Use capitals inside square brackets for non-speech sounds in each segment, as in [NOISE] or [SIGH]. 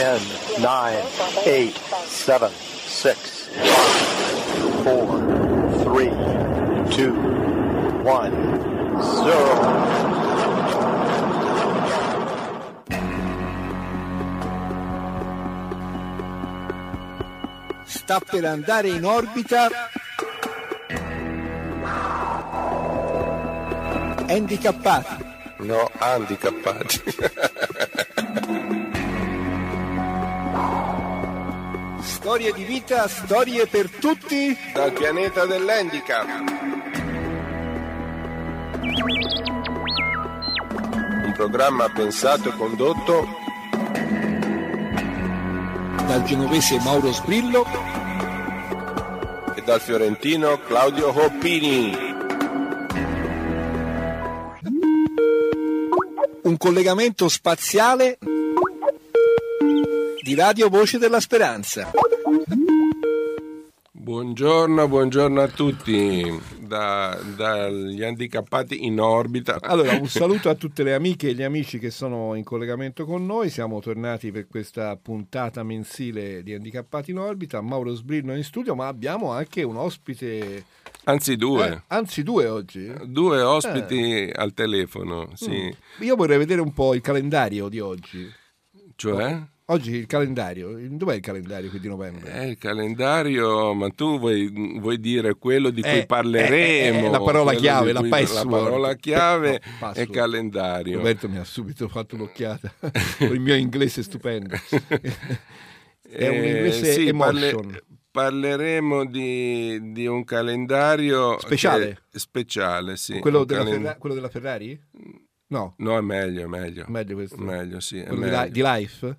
10, 9, 8, 7, 6, 5, 4, 3, 2, 1, 0. sta per andare in orbita handicappati. No, handicappati. [LAUGHS] Storie di vita, storie per tutti. Dal pianeta dell'handicap. Un programma pensato e condotto Dal genovese Mauro Sbrillo e dal fiorentino Claudio Hoppini. un collegamento spaziale di Radio Voce della Speranza. Buongiorno, buongiorno a tutti da- dagli handicappati in orbita. Allora, un saluto a tutte le amiche e gli amici che sono in collegamento con noi. Siamo tornati per questa puntata mensile di Handicappati in orbita. Mauro Sbrillo in studio, ma abbiamo anche un ospite, Anzi due. eh, anzi due oggi. Due ospiti al telefono, sì. Io vorrei vedere un po' il calendario di oggi. Cioè? Oggi il calendario, dov'è il calendario qui di novembre? Eh, il calendario, ma tu vuoi, vuoi dire quello di cui Eh, parleremo? eh, eh, la parola chiave, di la password. La parola chiave No, è calendario. Roberto mi ha subito fatto un'occhiata [LAUGHS] il mio inglese stupendo. [LAUGHS] È un Eh, inglese sì, emotion. parle- parleremo di, di un calendario Speciale? che- speciale, sì. quello, della calen- Ferra- quello della Ferrari? No, No, è meglio, è meglio. meglio questo. Meglio, sì, è di, meglio. Li- di Life?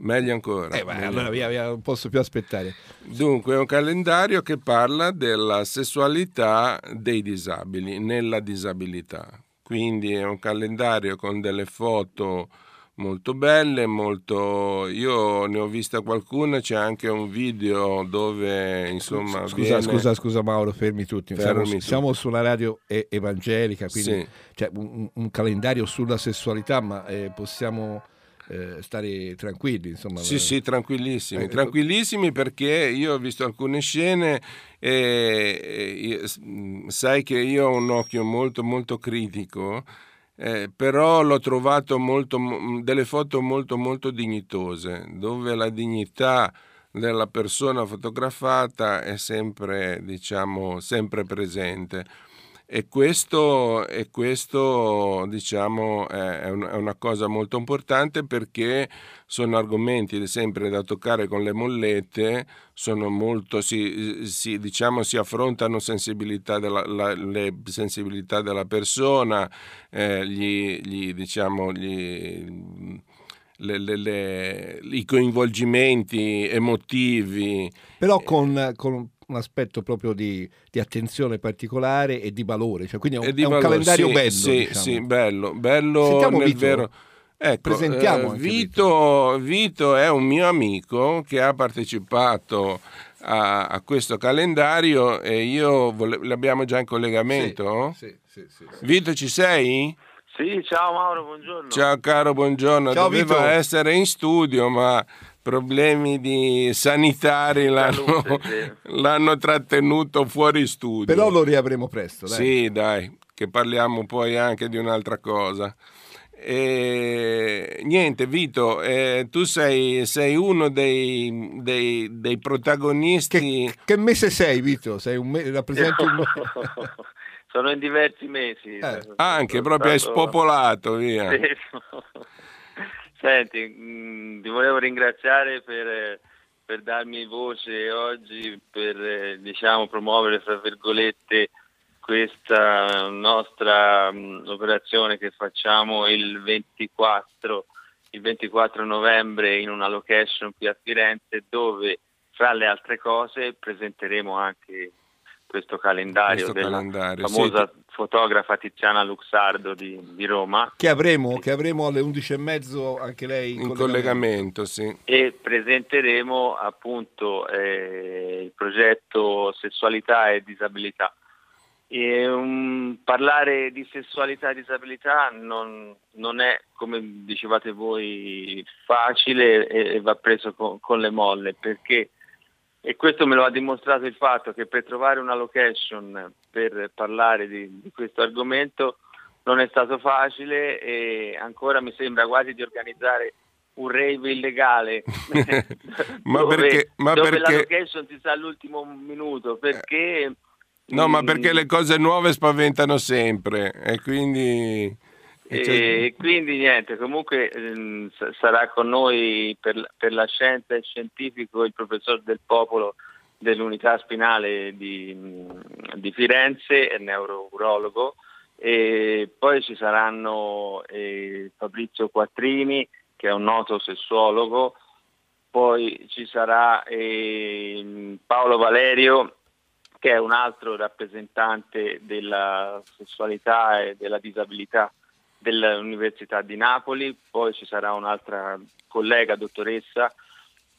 Meglio ancora. Eh, beh, meglio allora via, via, non posso più aspettare. Dunque, è un calendario che parla della sessualità dei disabili, nella disabilità. Quindi è un calendario con delle foto molto belle, molto... Io ne ho vista qualcuna, c'è anche un video dove, insomma, Scusa, viene- scusa, scusa Mauro, fermi tutti. Fermi siamo, siamo sulla radio evangelica, quindi Sì. c'è un, un calendario sulla sessualità, ma eh, possiamo eh, stare tranquilli. Insomma, Sì, sì, tranquillissimi, Eh, tranquillissimi perché io ho visto alcune scene e, e mh, sai che io ho un occhio molto molto critico, eh, però l'ho trovato molto, mo- delle foto molto molto dignitose, dove la dignità della persona fotografata è sempre, diciamo, sempre presente. E questo, e questo diciamo, è, è un- è una cosa molto importante perché sono argomenti sempre da toccare con le mollette, sono molto, si, si- diciamo, si affrontano sensibilità della, la- le sensibilità della persona, eh, gli, gli, diciamo, gli, le- le- le- i coinvolgimenti emotivi. Però con, con un aspetto proprio di, di attenzione particolare e di valore, cioè, quindi è un, è un valore, calendario sì, bello. Sì, diciamo. sì, bello, bello Sentiamo nel Vito. vero. Ecco, Presentiamo eh, Vito, Vito è un mio amico che ha partecipato a, a questo calendario e io vole- l'abbiamo già in collegamento. Sì, sì, sì, sì. Vito, ci sei? Sì, ciao Mauro, buongiorno. Ciao caro, buongiorno. Ciao, Doveva Vito. essere in studio, ma problemi di sanitari l'hanno, Salute, [LAUGHS] l'hanno trattenuto fuori studio. Però lo riavremo presto. Dai. Sì, dai, che parliamo poi anche di un'altra cosa. E, niente, Vito, eh, tu sei, sei uno dei, dei- dei protagonisti. Che, che mese sei, Vito? Sei un me- rappresenti un [LAUGHS] Sono in diversi mesi. Eh, Anche proprio hai stato- spopolato, via. Sì. [LAUGHS] Senti, mh, ti volevo ringraziare per, per darmi voce oggi, per diciamo, promuovere, fra virgolette, questa nostra mh, operazione che facciamo il 24, il 24 novembre in una location qui a Firenze dove fra le altre cose presenteremo anche questo calendario Questo della calendario, famosa fotografa Tiziana Luxardo di, di Roma. Che avremo, che avremo alle 11.30 anche lei in, In collegamento, sì. e presenteremo appunto eh, il progetto Sessualità e Disabilità. E, um, parlare di sessualità e disabilità non, non, è, come dicevate voi, facile e, e va preso con, con, le molle perché, e questo me lo ha dimostrato il fatto che per trovare una location per parlare di, di questo argomento non è stato facile e ancora mi sembra quasi di organizzare un rave illegale. [LAUGHS] [LAUGHS] Ma dove, perché, ma dove perché... la location si sa all'ultimo minuto perché No, ma perché le cose nuove spaventano sempre e quindi... E quindi niente, comunque ehm, sarà con noi per, per, la scienza e scientifico il professor del popolo dell'unità spinale di, di Firenze, è neurourologo, e poi ci saranno eh, Fabrizio Quattrini che è un noto sessuologo, poi ci sarà eh, Paolo Valerio che è un altro rappresentante della sessualità e della disabilità dell'Università di Napoli, poi ci sarà un'altra collega, dottoressa,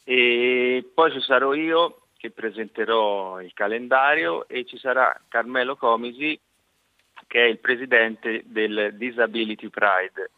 e poi ci sarò io che presenterò il calendario e ci sarà Carmelo Comisi che è il presidente del Disability Pride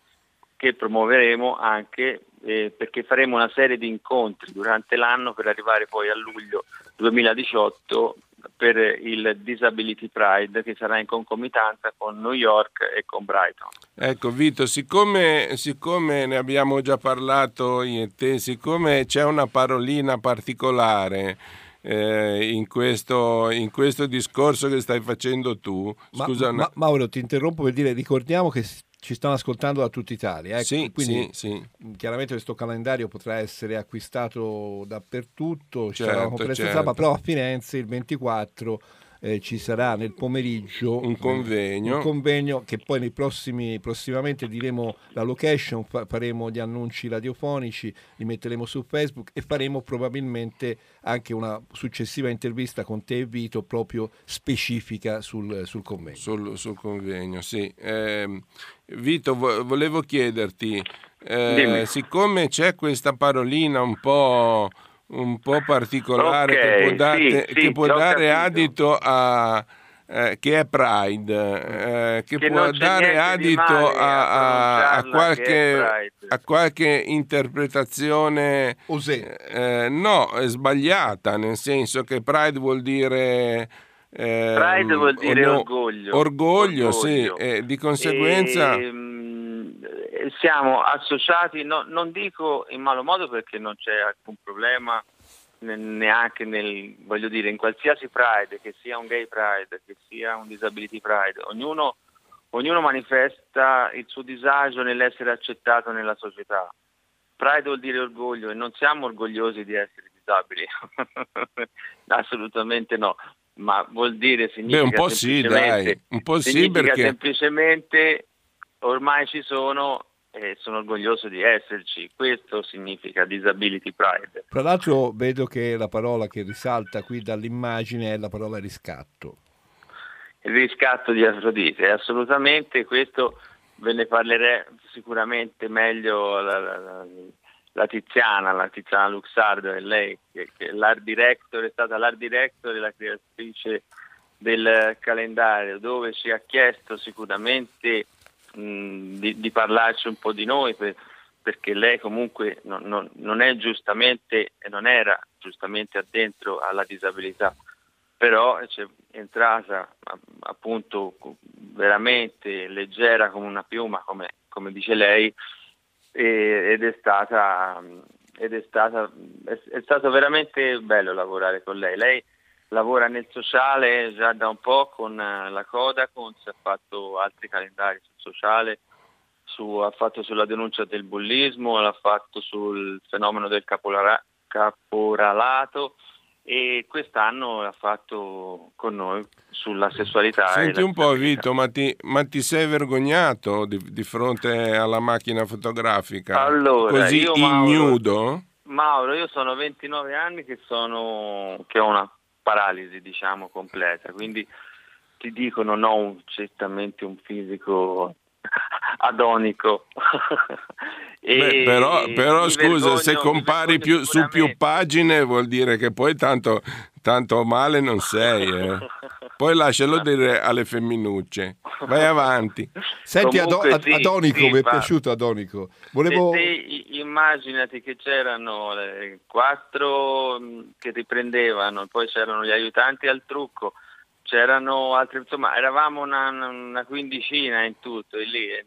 che promuoveremo anche eh, perché faremo una serie di incontri durante l'anno per arrivare poi a luglio 2018 per il Disability Pride che sarà in concomitanza con New York e con Brighton. Ecco Vito, siccome, siccome ne abbiamo già parlato io e te, siccome c'è una parolina particolare eh, in, questo, in, questo, discorso che stai facendo tu, ma, scusa, ma, Mauro ti interrompo per dire, ricordiamo che ci stanno ascoltando da tutta Italia. Eh? Sì, Quindi sì, sì. chiaramente questo calendario potrà essere acquistato dappertutto, ci certo, certo. stampa, però a Firenze il 24 eh, ci sarà nel pomeriggio un convegno. un convegno che poi nei prossimi, prossimamente diremo la location, fa, faremo gli annunci radiofonici, li metteremo su Facebook e faremo probabilmente anche una successiva intervista con te e Vito proprio specifica sul, sul convegno. Sul, sul, convegno, sì. Eh, Vito, vo- volevo chiederti, eh, siccome c'è questa parolina un po' un po' particolare okay, che può, date, sì, che sì, può dare capito. adito a... Eh, che è Pride, eh, che, che può dare adito a, a, a, qualche, a, qualche, interpretazione eh, no, è sbagliata, nel senso che Pride vuol dire... Pride vuol dire no, orgoglio. Orgoglio, orgoglio. sì, e di conseguenza... E, siamo associati, no, non dico in malo modo perché non c'è alcun problema neanche nel, voglio dire, in qualsiasi pride, che sia un gay pride, che sia un disability pride, ognuno, ognuno manifesta il suo disagio nell'essere accettato nella società. Pride vuol dire orgoglio e non siamo orgogliosi di essere disabili, [LAUGHS] assolutamente no, ma vuol dire significa Beh, un po' sì, dai, un po' sì perché semplicemente ormai ci sono e sono orgoglioso di esserci. Questo significa Disability Pride. Tra l'altro vedo che la parola che risalta qui dall'immagine è la parola riscatto. Il riscatto di Afrodite, assolutamente, questo ve ne parlerei sicuramente meglio la, Tiziana, la Tiziana Luxardo, è lei che, che l'art director, è stata l'art director e la creatrice del calendario, dove ci ha chiesto sicuramente di, di, parlarci un po' di noi per, perché lei comunque non, non, non, è giustamente e non era giustamente addentro alla disabilità, però è entrata appunto veramente leggera come una piuma, come, come dice lei, e, ed, è stata, ed è, stata, è, è stato veramente bello lavorare con lei. Lei lavora nel sociale già da un po' con eh, la Codacons, ha fatto altri calendari sul sociale, su, ha fatto sulla denuncia del bullismo, l'ha fatto sul fenomeno del capolara, caporalato e quest'anno l'ha fatto con noi sulla sessualità. Senti un po' Vito, ma ti, ma ti sei vergognato di, di, fronte alla macchina fotografica? Allora, Così io, ignudo? Mauro, Mauro, io sono 29 anni che, sono, che ho una paralisi diciamo completa, quindi ti dico non ho un, certamente un fisico [LAUGHS] adonico. Beh, però, però scusa, se compari più, su più pagine vuol dire che poi tanto, tanto male non sei. Eh. poi lascialo [LAUGHS] dire alle femminucce. Vai avanti. Senti, Comunque, Ado- sì, Adonico, sì, mi è va. piaciuto Adonico. Volevo... Se te immaginati che c'erano le quattro mh, che riprendevano, poi c'erano gli aiutanti al trucco, c'erano altri, insomma, eravamo una, una quindicina in tutto e lì.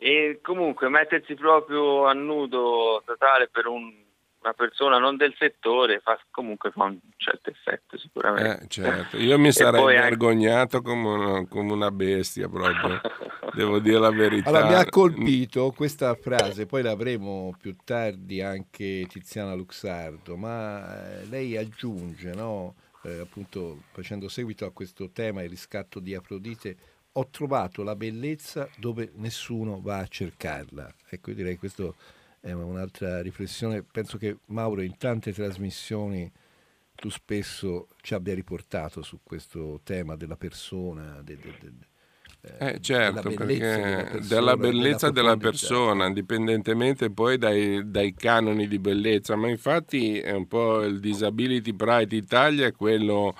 E comunque mettersi proprio a nudo totale per un- una persona non del settore fa, comunque fa un certo effetto sicuramente. Eh, certo. Io mi [LAUGHS] sarei poi anche- vergognato come una, come una bestia proprio, [LAUGHS] devo dire la verità. Allora, mi ha colpito questa frase, poi l'avremo più tardi anche Tiziana Luxardo, ma eh, lei aggiunge, no? Eh, appunto facendo seguito a questo tema, il riscatto di Afrodite, ho trovato la bellezza dove nessuno va a cercarla. Ecco, io direi questo è un'altra riflessione. Penso che Mauro in tante trasmissioni tu spesso ci abbia riportato su questo tema della persona, de- de- de- Eh, certo, della bellezza della perché persona, della bellezza della profondità. persona, indipendentemente poi dai, dai canoni di bellezza, ma infatti è un po' il Disability Pride Italia è quello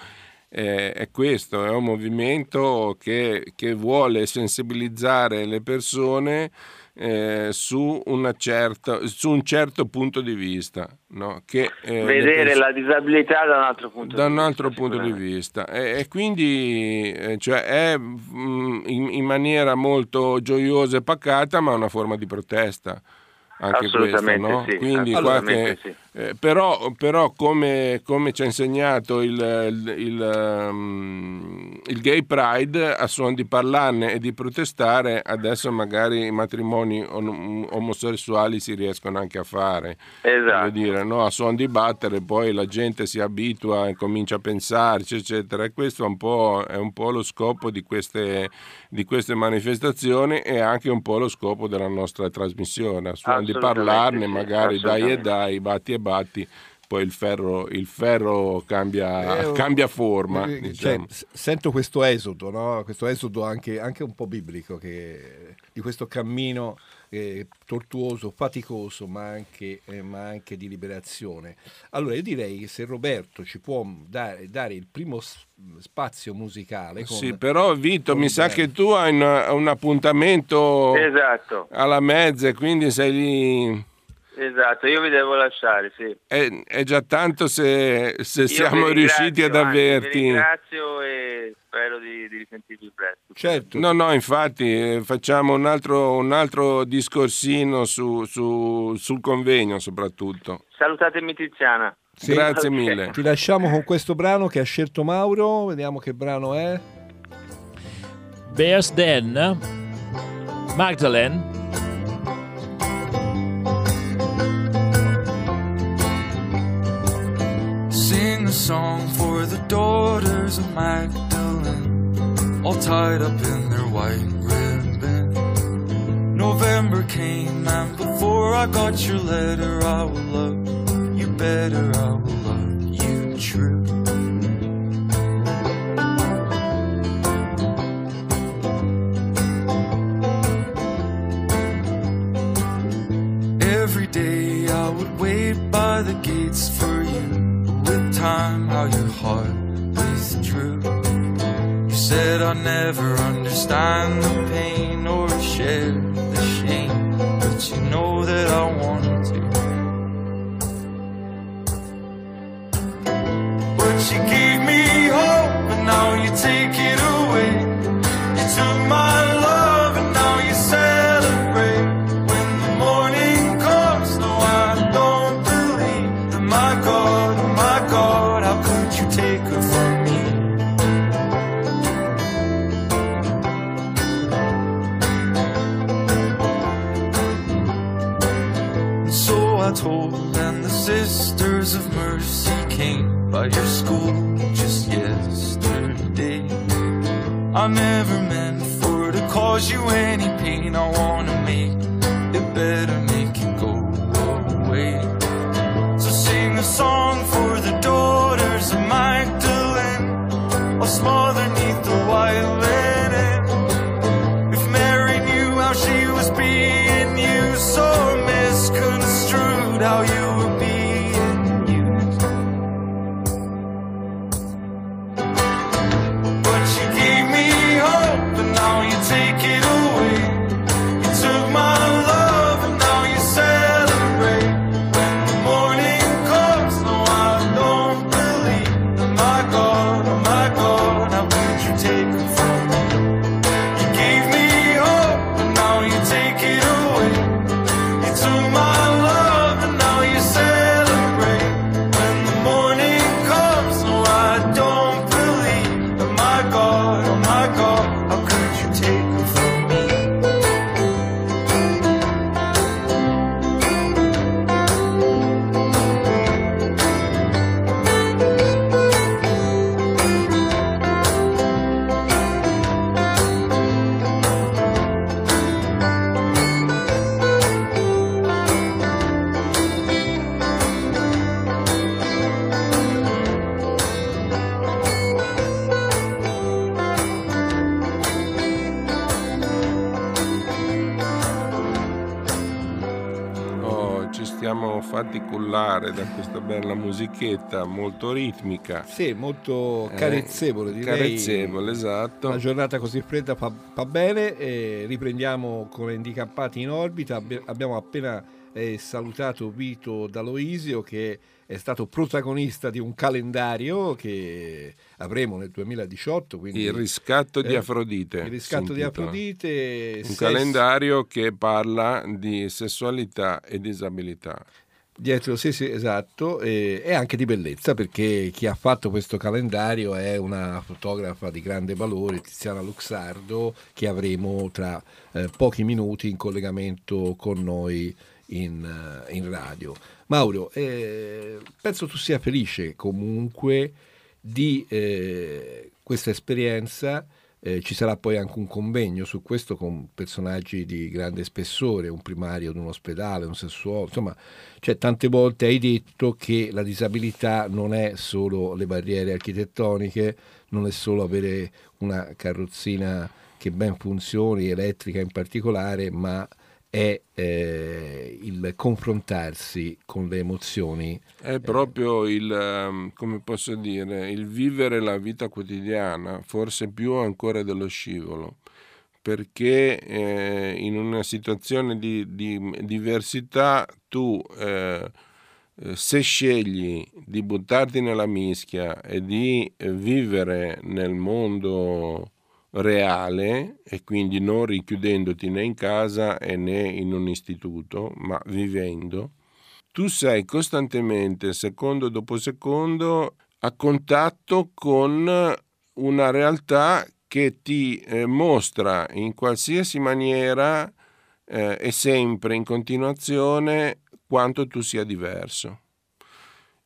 eh, è questo, è un movimento che, che vuole sensibilizzare le persone eh, su, una certa, su un certo punto di vista. no? Che, eh, Vedere perso- la disabilità da un altro punto da di un vista. altro punto di vista e, e quindi eh, cioè è mm, in, in maniera molto gioiosa e pacata ma una forma di protesta anche questo no? sì, quindi qualche- sì. eh, però, però come, come ci ha insegnato il, il, il, um, il Gay Pride a suon di parlarne e di protestare adesso magari i matrimoni om- omosessuali si riescono anche a fare Esatto. Dire, no? a suon di battere poi la gente si abitua e comincia a pensarci, eccetera. E questo è un po', è un po' lo scopo di queste, di queste manifestazioni e anche un po' lo scopo della nostra trasmissione, a suon di parlarne, sì, magari dai e dai, batti e batti, poi il ferro, il ferro cambia, Eh, oh, cambia forma. eh, diciamo. cioè, sento questo esodo, no? questo esodo anche, anche un po' biblico, che- di questo cammino eh, tortuoso, faticoso, ma anche, eh, ma anche di liberazione. Allora io direi che se Roberto ci può dare, dare il primo spazio musicale. Con, Sì, però Vito, mi sa che tu hai una- un appuntamento Esatto, alla mezza, e quindi sei lì. esatto, io vi devo lasciare, sì. È, è già tanto se, se siamo riusciti ad anzi, Vi ringrazio e spero di, di risentirvi presto. Certo, No, no, infatti eh, facciamo un altro, un altro discorsino su- su- sul convegno soprattutto. Salutatemi Tiziana. Sì. Grazie mille. ti lasciamo con questo brano che ha scelto Mauro, vediamo che brano è. Bears Den, Magdalene. Sing a song for the daughters of Magdalene, all tied up in their white ribbon. November came, and before I got your letter, I will love you better, I stand. All small beneath the linen. If Mary knew how she was being used, so misconstrued how you fatti cullare da questa bella musichetta molto ritmica. Sì, molto Eh, carezzevole, direi. Carezzevole, esatto. Una giornata così fredda fa, fa bene, e riprendiamo con handicappati in orbita. Abbi- abbiamo appena eh, salutato Vito D'Aloisio che è stato protagonista di un calendario che avremo nel 2018. Quindi Il riscatto di Eh, Afrodite. il riscatto di. Afrodite. Un sesso- calendario che parla di sessualità e disabilità. Dietro, sì, sì, esatto, e, e anche di bellezza perché chi ha fatto questo calendario è una fotografa di grande valore, Tiziana Luxardo, che avremo tra eh, pochi minuti in collegamento con noi in, eh, in radio. Mauro, eh, penso tu sia felice comunque di eh, questa esperienza. Eh, ci sarà poi anche un convegno su questo con personaggi di grande spessore, un primario di un ospedale, un sessuolo, insomma, cioè, tante volte hai detto che la disabilità non è solo le barriere architettoniche, non è solo avere una carrozzina che ben funzioni, elettrica in particolare, ma è eh, il confrontarsi con le emozioni. È proprio il, ehm, come posso dire, il vivere la vita quotidiana, forse più ancora dello scivolo, perché eh, in una situazione di, di diversità tu, eh, eh, se scegli di buttarti nella mischia e di eh, vivere nel mondo reale e quindi non richiudendoti né in casa né in un istituto, ma vivendo, tu sei costantemente, secondo dopo secondo, a contatto con una realtà che ti eh, mostra in qualsiasi maniera eh, e sempre in continuazione quanto tu sia diverso.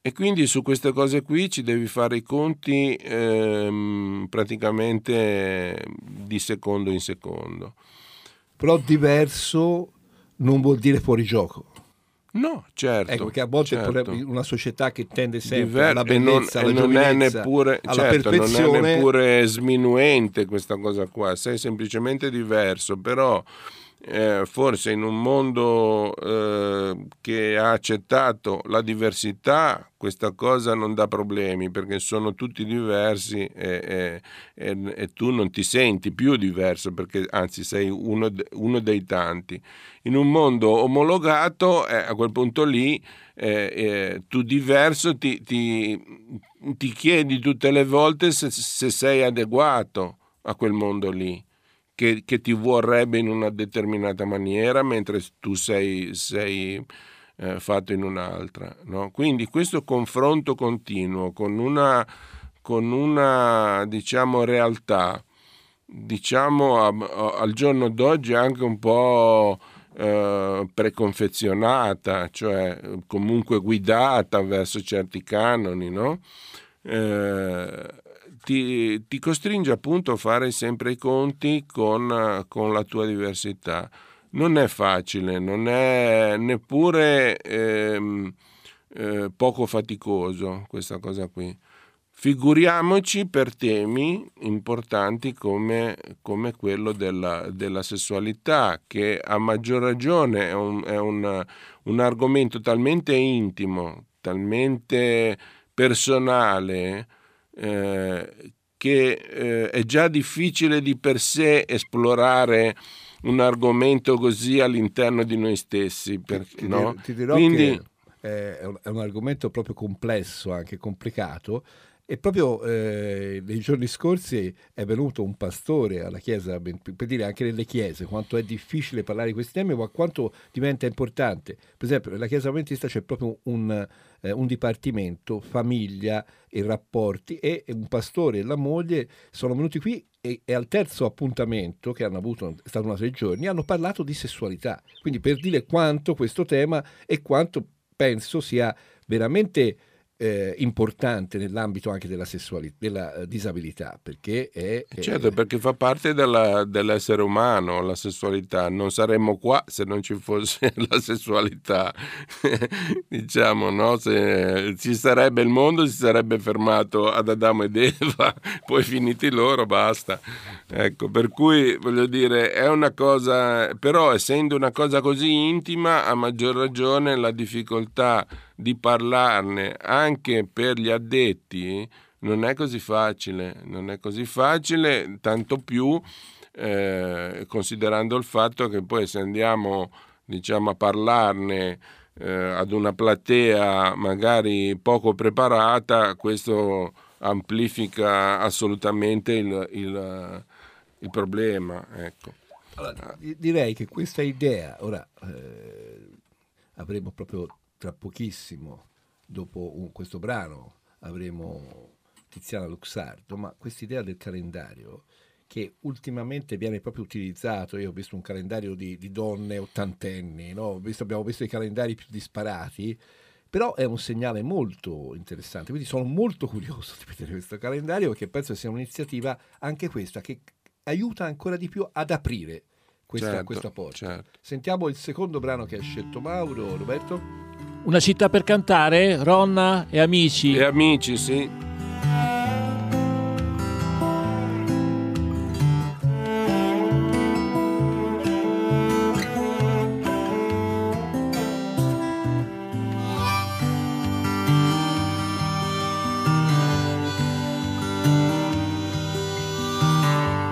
E quindi su queste cose qui ci devi fare i conti ehm, praticamente di secondo in secondo. Però diverso non vuol dire fuori gioco. No, certo. Ecco, che a volte certo. una società che tende sempre Diver- alla e non, bellezza, e alla non è neppure, alla certo, non è perfezione, neppure sminuente questa cosa qua, sei semplicemente diverso, però eh, forse in un mondo eh, che ha accettato la diversità questa cosa non dà problemi perché sono tutti diversi e, e- e- e tu non ti senti più diverso perché anzi sei uno, uno dei tanti. In un mondo omologato eh, a quel punto lì eh, eh, tu diverso ti, ti- ti chiedi tutte le volte se, se sei adeguato a quel mondo lì che, che ti vorrebbe in una determinata maniera mentre tu sei, sei, eh, fatto in un'altra. no? Quindi questo confronto continuo con una, con una diciamo, realtà, diciamo a- a- al giorno d'oggi anche un po' eh, preconfezionata, cioè comunque guidata verso certi canoni, no? Eh, ti, ti costringe appunto a fare sempre i conti con, con la tua diversità. Non è facile, non è neppure ehm, eh, poco faticoso questa cosa qui. Figuriamoci per temi importanti come, come quello della, della sessualità, che a maggior ragione è, un, è un- un argomento talmente intimo, talmente personale, eh, che eh, è già difficile di per sé esplorare un argomento così all'interno di noi stessi. per- ti, no? ti dirò Quindi, che è un, è un argomento proprio complesso, anche complicato. E proprio eh, nei giorni scorsi è venuto un pastore alla chiesa per dire anche nelle chiese quanto è difficile parlare di questi temi, ma quanto diventa importante. Per esempio, nella chiesa adventista c'è proprio un, eh, un dipartimento famiglia e rapporti e un pastore e la moglie sono venuti qui e, e al terzo appuntamento che hanno avuto, è stato una tre giorni, hanno parlato di sessualità. Quindi per dire quanto questo tema e quanto penso sia veramente eh, importante nell'ambito anche della, sessuali- della eh, disabilità, perché è... è- Certo, perché fa parte della- dell'essere umano la sessualità. Non saremmo qua se non ci fosse [LAUGHS] la sessualità. [LAUGHS] diciamo, no? Se ci sarebbe il mondo, si sarebbe fermato ad Adamo ed Eva, [LAUGHS] poi finiti loro, basta. Ecco, per cui voglio dire, è una cosa, però essendo una cosa così intima, a maggior ragione la difficoltà di parlarne anche per gli addetti non è così facile, non è così facile, tanto più eh, considerando il fatto che poi se andiamo diciamo, a parlarne eh, ad una platea magari poco preparata, questo amplifica assolutamente il, il- il problema. Ecco. Allora, di- direi che questa idea, ora eh, avremo proprio tra pochissimo, dopo un- questo brano, avremo Tiziana Luxardo, ma questa idea del calendario che ultimamente viene proprio utilizzato, io ho visto un calendario di, di donne ottantenni, no? Visto- abbiamo visto i calendari più disparati, però è un segnale molto interessante, quindi sono molto curioso di vedere questo calendario perché penso sia un'iniziativa anche questa che aiuta ancora di più ad aprire questa, Certo, questa porta. certo. Sentiamo il secondo brano che ha scelto Mauro, Roberto. Una città per cantare, Ronna e amici. E amici, sì.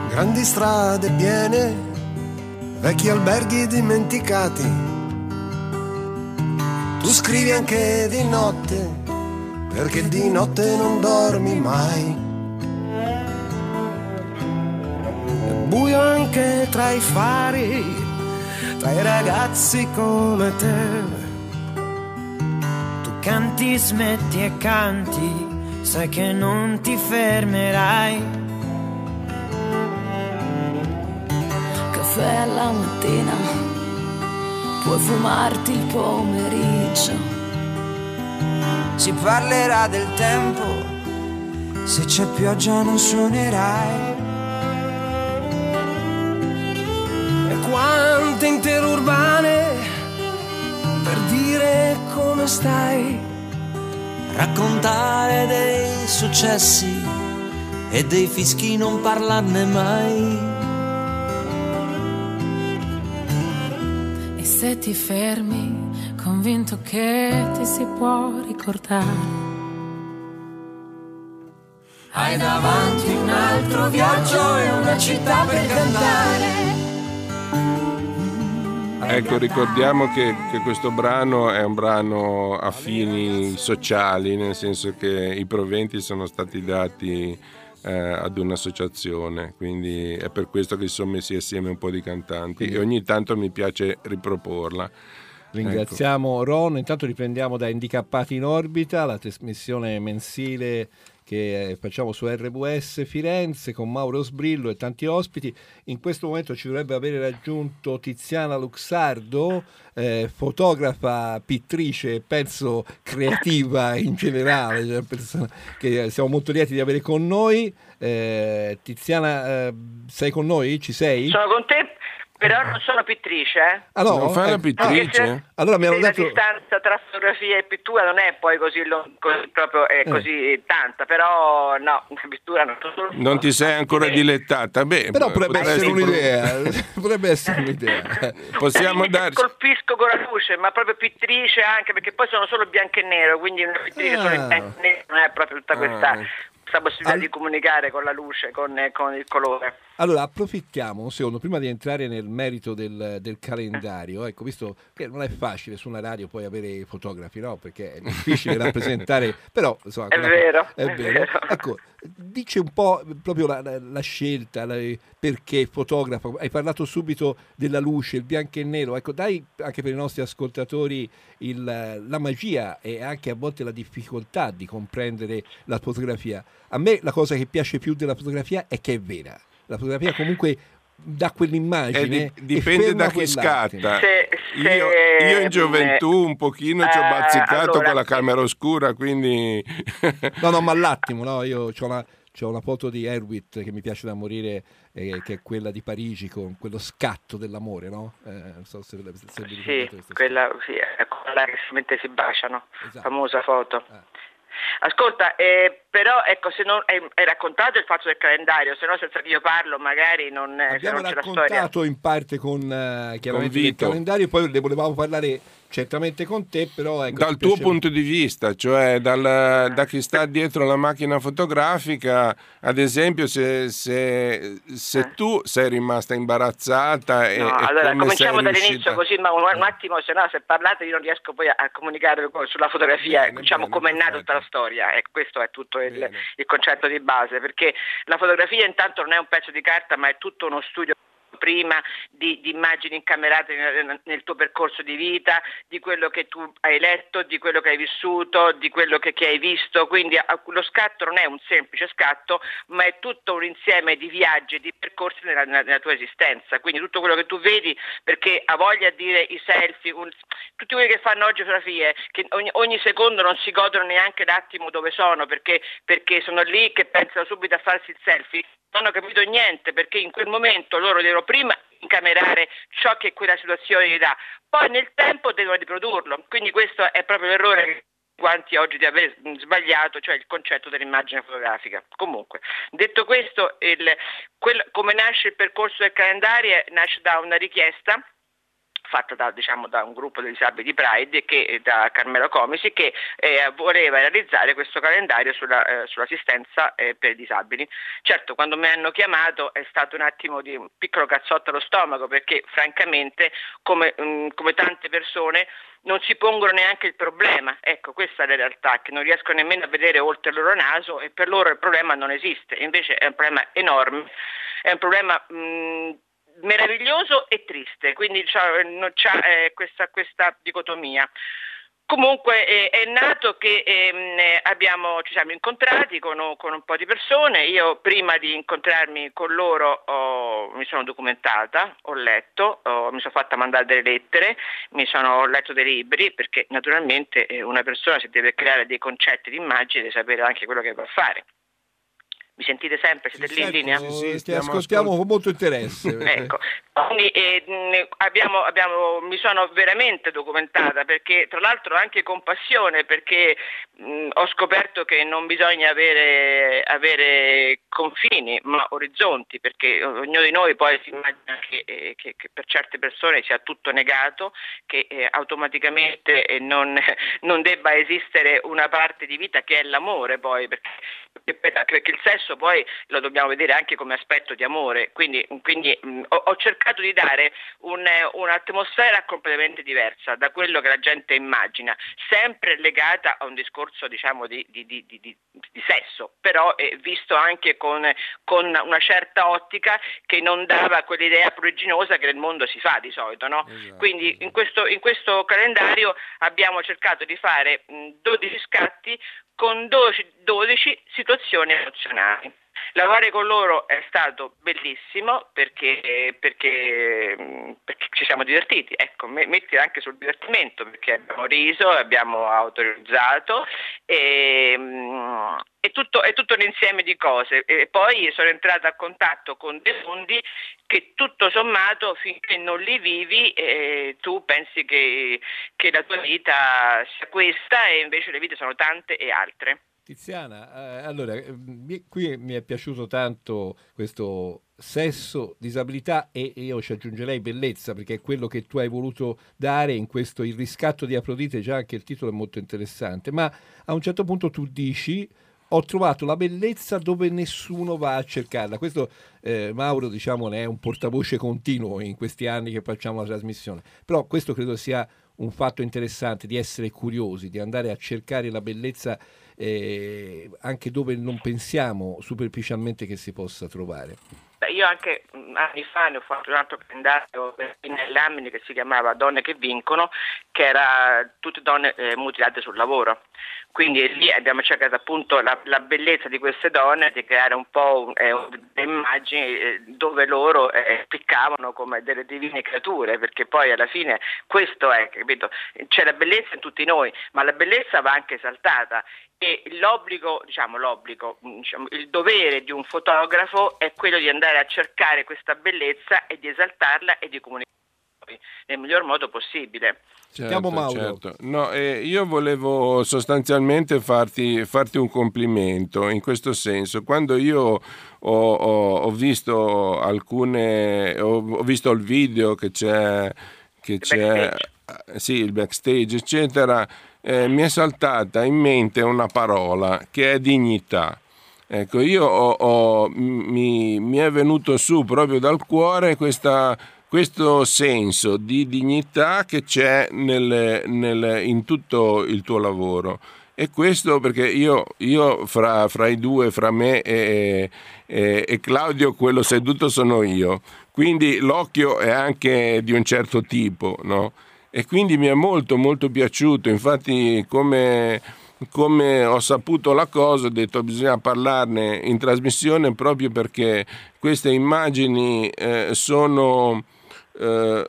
Grandi strade piene, vecchi alberghi dimenticati. Tu scrivi anche di notte, perché di notte non dormi mai. È buio anche tra i fari, tra i ragazzi come te. Tu canti, smetti e canti, sai che non ti fermerai. Caffè alla mattina, puoi fumarti il pomeriggio. Si parlerà del tempo, se c'è pioggia non suonerai. E quante interurbane per dire come stai. Raccontare dei successi e dei fischi non parlarne mai. Se ti fermi, convinto che ti si può ricordare. Hai davanti un altro viaggio e una città per cantare. Ecco, ricordiamo che, che questo brano è un brano a fini sociali, nel senso che i proventi sono stati dati eh, ad un'associazione, quindi è per questo che si sono messi assieme un po' di cantanti Quindi- e ogni tanto mi piace riproporla. Ringraziamo Ron, intanto riprendiamo da Indicappati in orbita, la trasmissione mensile che eh, facciamo su RWS Firenze con Mauro Sbrillo e tanti ospiti. In questo momento ci dovrebbe avere raggiunto Tiziana Luxardo, eh, fotografa, pittrice penso creativa [LAUGHS] in generale, cioè persona che siamo molto lieti di avere con noi. Eh, Tiziana, eh, sei con noi? Ci sei? Sono con te, però non sono pittrice. Eh? Ah, no? Non fai la Eh, pittrice? Se- Allora mi hanno se la detto... distanza tra fotografia e pittura non è poi così, così proprio è Eh. così tanta, però no, la pittura non solo Non ti sei ancora dilettata? Beh, Però potrebbe essere un'idea, [LAUGHS] potrebbe essere un'idea. Possiamo darci... colpisco con la luce, ma proprio pittrice anche perché poi sono solo bianco e nero, quindi una pittrice solo in Ah. bianco e nero non è proprio tutta questa, Ah. questa possibilità Al- di comunicare con la luce, con, con il colore. Allora, approfittiamo un secondo prima di entrare nel merito del, del calendario. Ecco, visto che non è facile su una radio poi avere i fotografi, no? Perché è difficile [LAUGHS] rappresentare, però insomma, È vero, è è vero. vero. Ecco, dice un po' proprio la, la- la scelta, la- perché fotografo. Hai parlato subito della luce, il bianco e nero. Ecco, dai anche per i nostri ascoltatori il- la magia e anche a volte la difficoltà di comprendere la fotografia. A me la cosa che piace più della fotografia è che è vera. La fotografia comunque da quell'immagine. Eh, di- dipende da chi scatta. Se- Io, se- io in gioventù un pochino ci ho Eh, bazzicato allora- con la camera oscura, quindi... No, no, ma [LAUGHS] l'attimo, no? Io ho una, c'ho una foto di Erwitt che mi piace da morire, eh, che è quella di Parigi con quello scatto dell'amore, no? Eh, non so se, se vi Sì, quella sì, è quella che si mentre si baciano, Esatto. famosa foto. Ascolta, eh, però ecco, se non hai, hai raccontato il fatto del calendario, se no senza che io parlo magari non, eh, Abbiamo non c'è la storia. raccontato in parte con eh, chiaramente Con Vito. calendario, poi ne volevamo parlare certamente con te, però ecco, Dal tuo piaceva- punto di vista, cioè dal- da chi sta dietro la macchina fotografica, ad esempio se, se- se tu sei rimasta imbarazzata e, Eh. No, e allora come sei cominciamo dall'inizio così, ma un, un attimo, se no se parlate io non riesco poi a, a comunicare co- sulla fotografia, Bene, diciamo come è nata tutta la storia, e questo è tutto il, il concetto di base, perché la fotografia intanto non è un pezzo di carta ma è tutto uno studio prima di, di immagini incamerate nel, nel tuo percorso di vita, di quello che tu hai letto, di quello che hai vissuto, di quello che, che hai visto, quindi a- lo scatto non è un semplice scatto, ma è tutto un insieme di viaggi e di percorsi nella, nella- nella tua esistenza, quindi tutto quello che tu vedi, perché ha voglia di dire i selfie, un- tutti quelli che fanno oggi fotografie, che ogni, ogni secondo non si godono neanche l'attimo dove sono, perché, perché sono lì che pensano subito a farsi il selfie, non hanno capito niente perché in quel momento loro devono prima incamerare ciò che quella situazione gli dà, poi nel tempo devono riprodurlo. Quindi questo è proprio l'errore che quanti oggi di aver sbagliato, cioè il concetto dell'immagine fotografica. Comunque, detto questo, il- quel- come nasce il percorso del calendario nasce da una richiesta fatta da, diciamo, da un gruppo di disabili di Pride, che, da Carmelo Comisi, che eh, voleva realizzare questo calendario sulla, eh, sull'assistenza eh, per i disabili. Certo, quando mi hanno chiamato è stato un attimo di un piccolo cazzotto allo stomaco, perché francamente, come, mh, come tante persone, non si pongono neanche il problema. Ecco, questa è la realtà, che non riescono nemmeno a vedere oltre il loro naso e per loro il problema non esiste. Invece è un problema enorme, è un problema mh, meraviglioso e triste, quindi non c'ha eh, questa, questa dicotomia. Comunque eh, è nato che eh, abbiamo, ci siamo incontrati con, con un po' di persone, io prima di incontrarmi con loro ho- mi sono documentata, ho letto, ho- mi sono fatta mandare delle lettere, mi sono ho letto dei libri perché naturalmente eh, una persona se deve creare dei concetti di immagine deve sapere anche quello che va a fare. Mi sentite sempre? Siete lì in linea? Oh, ti ascoltiamo con molto interesse. [LAUGHS] Ecco, quindi eh, abbiamo, abbiamo- mi sono veramente documentata perché tra l'altro anche con passione perché mh, ho scoperto che non bisogna avere, avere confini ma orizzonti perché ognuno di noi poi si immagina che, eh, che- che per certe persone sia tutto negato, che eh, automaticamente eh, non, [LAUGHS] non debba esistere una parte di vita che è l'amore poi perché, perché- perché il sesso poi lo dobbiamo vedere anche come aspetto di amore, quindi, quindi, mh, ho, ho cercato di dare un, un'atmosfera completamente diversa da quello che la gente immagina, sempre legata a un discorso diciamo di, di- di- di- sesso, però eh, visto anche con, con una certa ottica che non dava quell'idea pruriginosa che nel mondo si fa di solito. No? Quindi in questo, in questo calendario abbiamo cercato di fare mh, 12 scatti con 12, 12 situazioni emozionali. Lavorare con loro è stato bellissimo perché, perché, perché ci siamo divertiti, ecco, me- metti anche sul divertimento perché abbiamo riso, abbiamo autorizzato e, mh, è, tutto, è tutto un insieme di cose. E poi sono entrata a contatto con dei mondi che tutto sommato finché non li vivi eh, tu pensi che, che la tua vita sia questa e invece le vite sono tante e altre. Tiziana, eh, allora, eh, mi- qui mi è piaciuto tanto questo sesso, disabilità e io ci aggiungerei bellezza, perché è quello che tu hai voluto dare in questo Il riscatto di Afrodite, già anche il titolo è molto interessante, ma a un certo punto tu dici ho trovato la bellezza dove nessuno va a cercarla. Questo eh, Mauro diciamo è un portavoce continuo in questi anni che facciamo la trasmissione, però questo credo sia un fatto interessante di essere curiosi, di andare a cercare la bellezza eh, anche dove non pensiamo superficialmente che si possa trovare. Beh, io anche mh, anni fa ne ho fatto un altro calendario per Lamini che si chiamava Donne che vincono, che era tutte donne eh, mutilate sul lavoro. quindi lì abbiamo cercato appunto la, la bellezza di queste donne, di creare un po' eh, immagini eh, dove loro eh, spiccavano come delle divine creature, perché poi alla fine questo è, capito? C'è la bellezza in tutti noi, ma la bellezza va anche esaltata e l'obbligo, diciamo l'obbligo, diciamo, il dovere di un fotografo è quello di andare a cercare questa bellezza e di esaltarla e di comunicarla nel miglior modo possibile. Certo, Mauro. certo. No, eh, io volevo sostanzialmente farti, farti un complimento in questo senso. Quando io ho, ho- ho visto alcune, ho, ho visto il video che c'è, che c'è eh, sì, il backstage, eccetera, eh, mi è saltata in mente una parola che è dignità. Ecco, io ho- ho- mi, mi è venuto su proprio dal cuore questa, questo senso di dignità che c'è nel- nel- in tutto il tuo lavoro. E questo perché io, io fra, fra i due, fra me e, e- e Claudio, quello seduto sono io. Quindi l'occhio è anche di un certo tipo, no? E quindi mi è molto molto piaciuto. Infatti, come, come ho saputo la cosa, ho detto bisogna parlarne in trasmissione proprio perché queste immagini eh, sono, eh,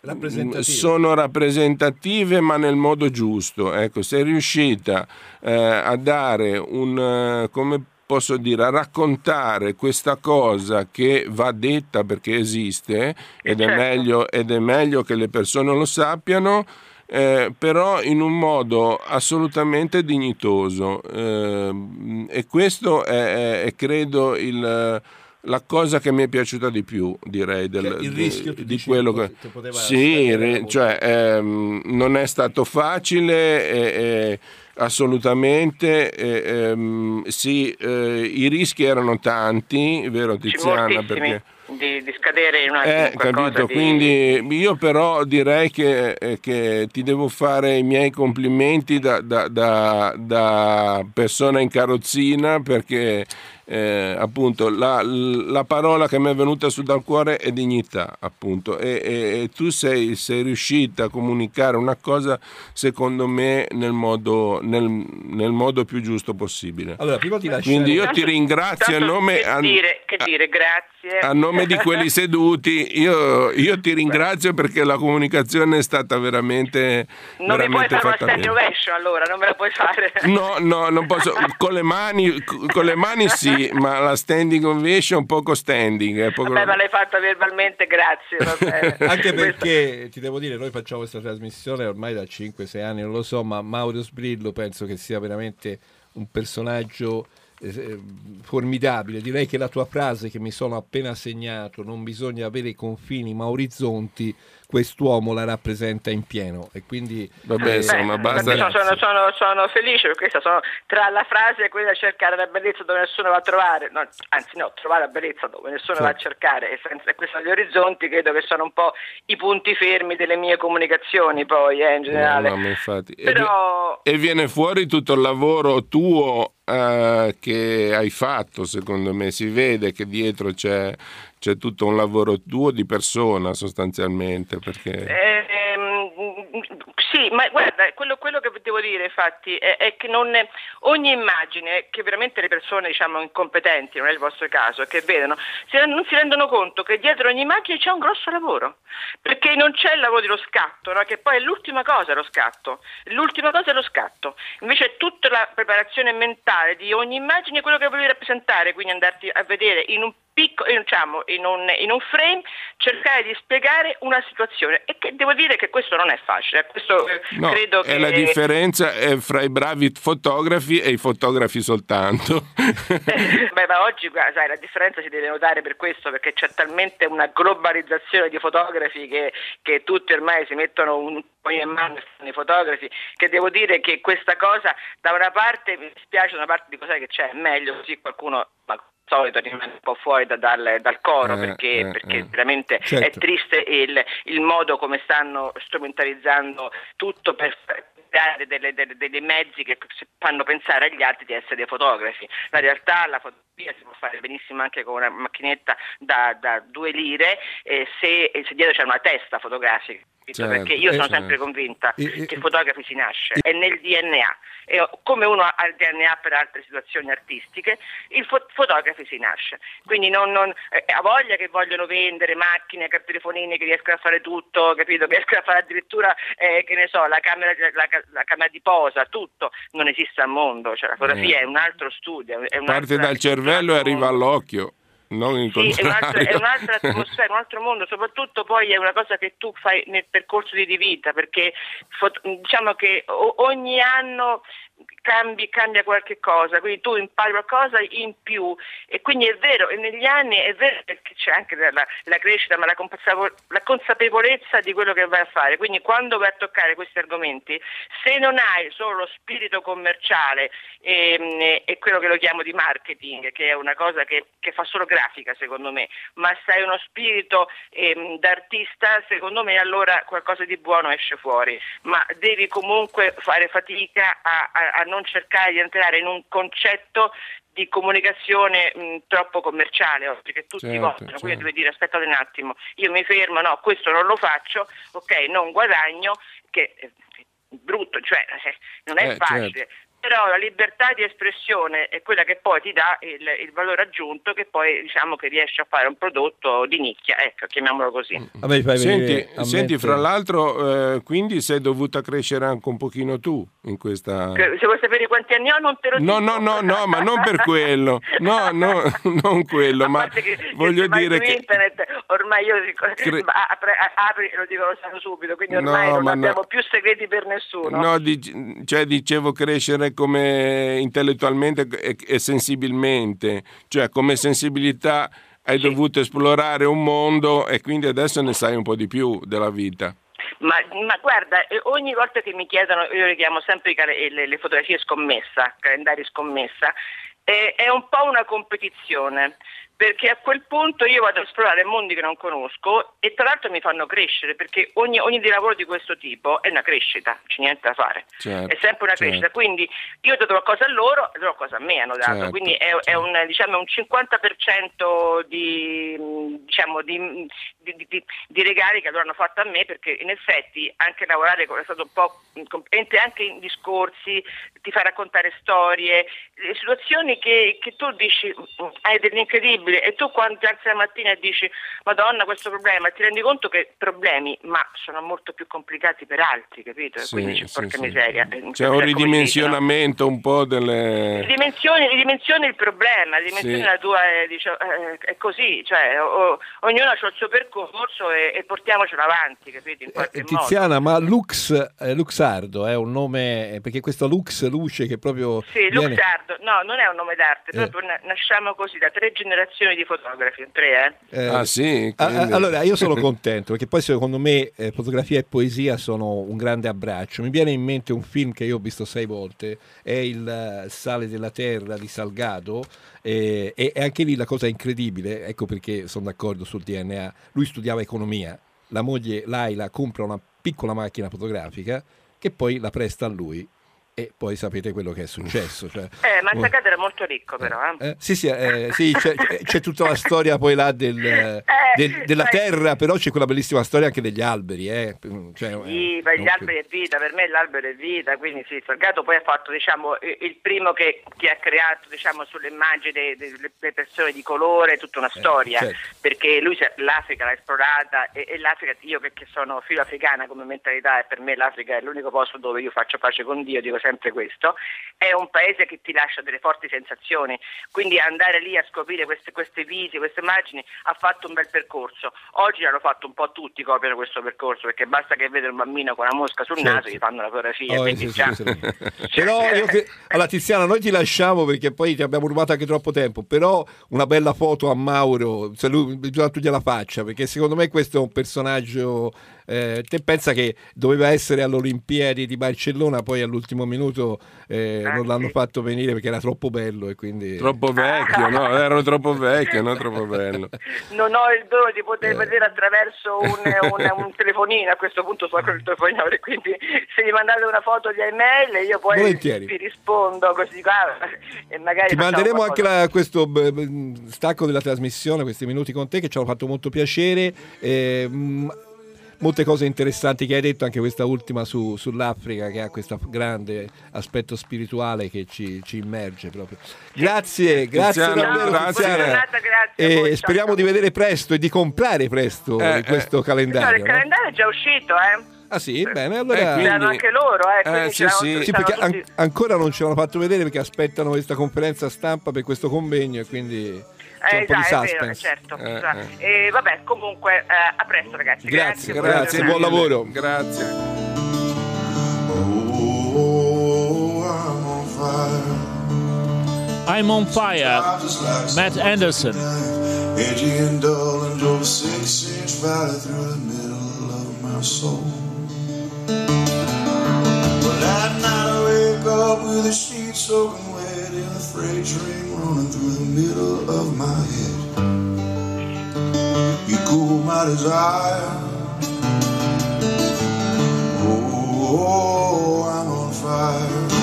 Rappresentative. sono rappresentative ma nel modo giusto. Ecco, sei riuscita eh, a dare un, eh, come posso dire, a raccontare questa cosa che va detta perché esiste ed è certo. meglio, ed è meglio che le persone lo sappiano. eh, però in un modo assolutamente dignitoso Eh, e questo è, è- è, credo il, la cosa che mi è piaciuta di più direi del, Cioè, il di- rischio, di, dici, quello che che pot- poteva sì, cioè, ehm, non è stato facile e- e assolutamente e, ehm, sì eh, i rischi erano tanti vero Tiziana? Perché di, di scadere in una eh, capito, di- quindi io però direi che, eh, che ti devo fare i miei complimenti da, da- da- da persona in carrozzina perché eh, appunto la, la parola che mi è venuta su dal cuore è dignità appunto e, e- e tu sei, sei riuscita a comunicare una cosa secondo me nel modo, nel, nel modo più giusto possibile. Allora, prima di lasciare... Quindi io ti ringrazio a nome, che a- dire, che dire grazie a nome di quelli seduti, io, io ti ringrazio perché la comunicazione è stata veramente, non mi puoi veramente fare una fatta ovation allora non me la puoi fare No, no, non posso. Con le mani, con le mani sì, ma la standing ovation poco standing. Poco... Vabbè, ma l'hai fatta verbalmente, grazie. [LAUGHS] Anche perché ti devo dire, noi facciamo questa trasmissione ormai da 5-6 anni, non lo so, ma Mauro Sbrillo penso che sia veramente un personaggio eh, eh, formidabile. Direi che la tua frase che mi sono appena segnato, non bisogna avere confini ma orizzonti, quest'uomo la rappresenta in pieno e quindi Vabbè, eh, insomma, basta- Sono, sono, sono, sono felice per questa, sono tra la frase e quella di cercare la bellezza dove nessuno va a trovare, no, anzi no, trovare la bellezza dove nessuno va a cercare e senza e questi sono gli orizzonti credo che sono un po' i punti fermi delle mie comunicazioni poi eh, in generale. No. E Però vi- E viene fuori tutto il lavoro tuo eh, che hai fatto, secondo me. Si vede che dietro c'è, c'è tutto un lavoro tuo di persona, sostanzialmente. Perché... Ehm, sì, ma guarda, quello, quello che devo dire infatti è, è che non, ogni immagine che veramente le persone diciamo incompetenti, non è il vostro caso, che vedono, si, non si rendono conto che dietro ogni immagine c'è un grosso lavoro, perché non c'è il lavoro dello scatto, no? che poi è l'ultima cosa lo scatto, l'ultima cosa è lo scatto, invece tutta la preparazione mentale di ogni immagine è quello che volevi rappresentare, quindi andarti a vedere in un piccolo, diciamo, in un, in un frame, cercare di spiegare una situazione e che devo dire che questo non è facile, questo eh, No, credo è che... la differenza è fra i bravi fotografi e i fotografi soltanto. [LAUGHS] Beh, ma oggi sai, la differenza si deve notare per questo, perché c'è talmente una globalizzazione di fotografi che, che tutti ormai si mettono un po' in mano i fotografi, che devo dire che questa cosa da una parte mi dispiace, da una parte dico sai che c'è, meglio così qualcuno... Ma, solito rimane un po' fuori da- dal, dal coro Eh, perché, eh, perché eh. veramente è Certo. triste il, il modo come stanno strumentalizzando tutto per creare delle- delle- dei mezzi che fanno pensare agli altri di essere dei fotografi. La realtà la fotografia si può fare benissimo anche con una macchinetta da, da due lire se, se dietro c'è una testa fotografica. Certo, perché io sono esatto. sempre convinta E- e- che fotografi si nasce, è nel DNA. E come uno ha il DNA per altre situazioni artistiche, il fo- fotografi si nasce. Quindi non, non- eh, ha voglia che vogliono vendere macchine, telefonini che riescono a fare tutto, capito? Che riescono a fare addirittura, eh, che ne so, la camera, la, la camera di posa, tutto. Non esiste al mondo, cioè la fotografia Eh. è un altro studio. Parte dal cervello e arriva all'occhio, non il sì, è, un'altra, è un'altra atmosfera, un altro mondo, soprattutto poi è una cosa che tu fai nel percorso di vita, perché diciamo che ogni anno cambi, cambia qualche cosa, quindi tu impari qualcosa in più. E quindi è vero, e negli anni è vero perché c'è anche la, la crescita, ma la, la consapevolezza di quello che vai a fare, quindi quando vai a toccare questi argomenti, se non hai solo lo spirito commerciale e, e quello che lo chiamo di marketing, che è una cosa che, che fa solo grafica secondo me, ma se hai uno spirito ehm, d'artista, secondo me allora qualcosa di buono esce fuori, ma devi comunque fare fatica a, a- a non cercare di entrare in un concetto di comunicazione mh, troppo commerciale oggi che tutti Certo, vogliono, certo. quindi devi dire aspettate un attimo, io mi fermo, no, questo non lo faccio, ok, non guadagno, che è brutto, cioè eh, non è Eh, facile. certo. Però la libertà di espressione è quella che poi ti dà il, il valore aggiunto che poi diciamo che riesci a fare un prodotto di nicchia, ecco, chiamiamolo così. Me fai Senti, senti, fra l'altro, eh, quindi sei dovuta crescere anche un pochino tu in questa... Che- Se vuoi sapere quanti anni ho non te lo No, dico. no, no, no, ma non per [LAUGHS] quello, no, no, non quello, A ma che- che voglio vai dire che... internet ormai io dico, Cre- apri e lo dico lo sanno subito, quindi ormai No, non abbiamo no. più segreti per nessuno. No, dic- cioè dicevo crescere come intellettualmente e, e sensibilmente, cioè come sensibilità hai dovuto esplorare un mondo e quindi adesso ne sai un po' di più della vita. Ma, ma guarda, ogni volta che mi chiedono, io le chiamo sempre le, le fotografie scommessa, calendari scommessa, eh, è un po' una competizione. Perché a quel punto io vado a esplorare mondi che non conosco e tra l'altro mi fanno crescere perché ogni, ogni lavoro di questo tipo è una crescita, c'è niente da fare. Certo, è sempre una certo. crescita. Quindi io ho dato qualcosa a loro e loro qualcosa a me hanno dato. Certo, Quindi è, è un, diciamo, un 50% di, diciamo, di, di- di- di regali che loro hanno fatto a me perché in effetti anche lavorare è stato un po' competente anche in discorsi, ti fa raccontare storie, situazioni che, che tu dici "Mm, hai dell'incredibile e tu quando ti alzi la mattina e dici Madonna questo problema, ti rendi conto che problemi ma sono molto più complicati per altri, capito? Sì, Quindi dici sì, porca sì. miseria. C'è Eh, un ridimensionamento un po' delle... Ridimensioni, ridimensioni il problema, ridimensioni la tua è, dice- eh, è così, cioè o- ognuno ha il suo percorso e, e portiamocelo avanti, capito? Eh, modo. Tiziana, ma Lux, eh, Luxardo è un nome, perché questo Lux Luce che proprio Sì, viene- Luxardo, no, non è un nome d'arte, Eh. proprio na- nasciamo così da tre generazioni di fotografi, tre, eh? Eh, Ah sì? a- Allora, io sono [LAUGHS] contento perché poi secondo me eh, fotografia e poesia sono un grande abbraccio. Mi viene in mente un film che io ho visto sei volte, è il eh, Sale della Terra di Salgado eh, e, e anche lì la cosa incredibile, ecco perché sono d'accordo sul DNA, lui studiava economia, la moglie Laila compra una piccola macchina fotografica che poi la presta a lui e poi sapete quello che è successo. Cioè, Eh, ma Salgado era molto ricco però, eh? eh, sì, sì, eh, sì, c'è, c'è- c'è tutta la storia poi là del, eh, del- della sai- terra, però c'è quella bellissima storia anche degli alberi. Eh. Cioè, Sì, eh, gli alberi è vita, per me l'albero è vita, quindi sì, Salgado poi ha fatto diciamo, il primo che, che ha creato diciamo, sulle immagini de- de- delle persone di colore tutta una storia, certo. perché lui l'Africa l'ha esplorata e, e l'Africa, io che sono filo africana come mentalità e per me l'Africa è l'unico posto dove io faccio pace con Dio, dico sempre questo, è un paese che ti lascia delle forti sensazioni, quindi andare lì a scoprire queste, queste visi, queste immagini ha fatto un bel percorso. Oggi hanno fatto un po' tutti copiano questo percorso perché basta che vedono un bambino con una mosca sul Certo. naso gli fanno la fotografia. Oh, sì, già- sì, sì. [LAUGHS] Però io che... allora Tiziana, noi ti lasciamo perché poi ti abbiamo rubato anche troppo tempo, però una bella foto a Mauro, se lui bisogna tu gliela faccia, perché secondo me questo è un personaggio eh, te pensa che doveva essere alle Olimpiadi di Barcellona, poi all'ultimo minuto eh, non l'hanno fatto venire perché era troppo bello e quindi Troppo vecchio, no? Ero troppo vecchio, non troppo bello. [LAUGHS] Non ho il dono di Eh. poter vedere attraverso un, un- un telefonino, a questo punto so con il telefonino, quindi se mi mandate una foto via email io poi Volentieri. vi rispondo così ah, e magari Ti manderemo anche la- questo stacco della trasmissione, questi minuti con te che ci hanno fatto molto piacere. Eh, mh, molte cose interessanti che hai detto, anche questa ultima su- sull'Africa che ha questo grande aspetto spirituale che ci, ci immerge proprio. Grazie, grazie Tiziano, davvero grazie. Tiziana. Giornata, grazie voi, speriamo ciao. di vedere presto e di comprare presto Eh, questo eh. No, calendario. il no? calendario è già uscito, eh. Ah sì, bene, allora... Eh, quindi- anche loro, eh. Eh, sì, sì. Sì, perché an- ancora non ce l'hanno fatto vedere perché aspettano questa conferenza stampa per questo convegno e quindi c'è Eh, un po' di suspense. certo. Eh, eh. E vabbè, comunque, eh, a presto ragazzi. Grazie, grazie, buon lavoro. Grazie. I'm on fire. Matt Anderson. edgy and dull and drove a six inch valley through the middle of my soul. But at night I wake up with a sheet soaking wet freight train running through the middle of my head. You cool my desire. Oh, oh, oh I'm on fire.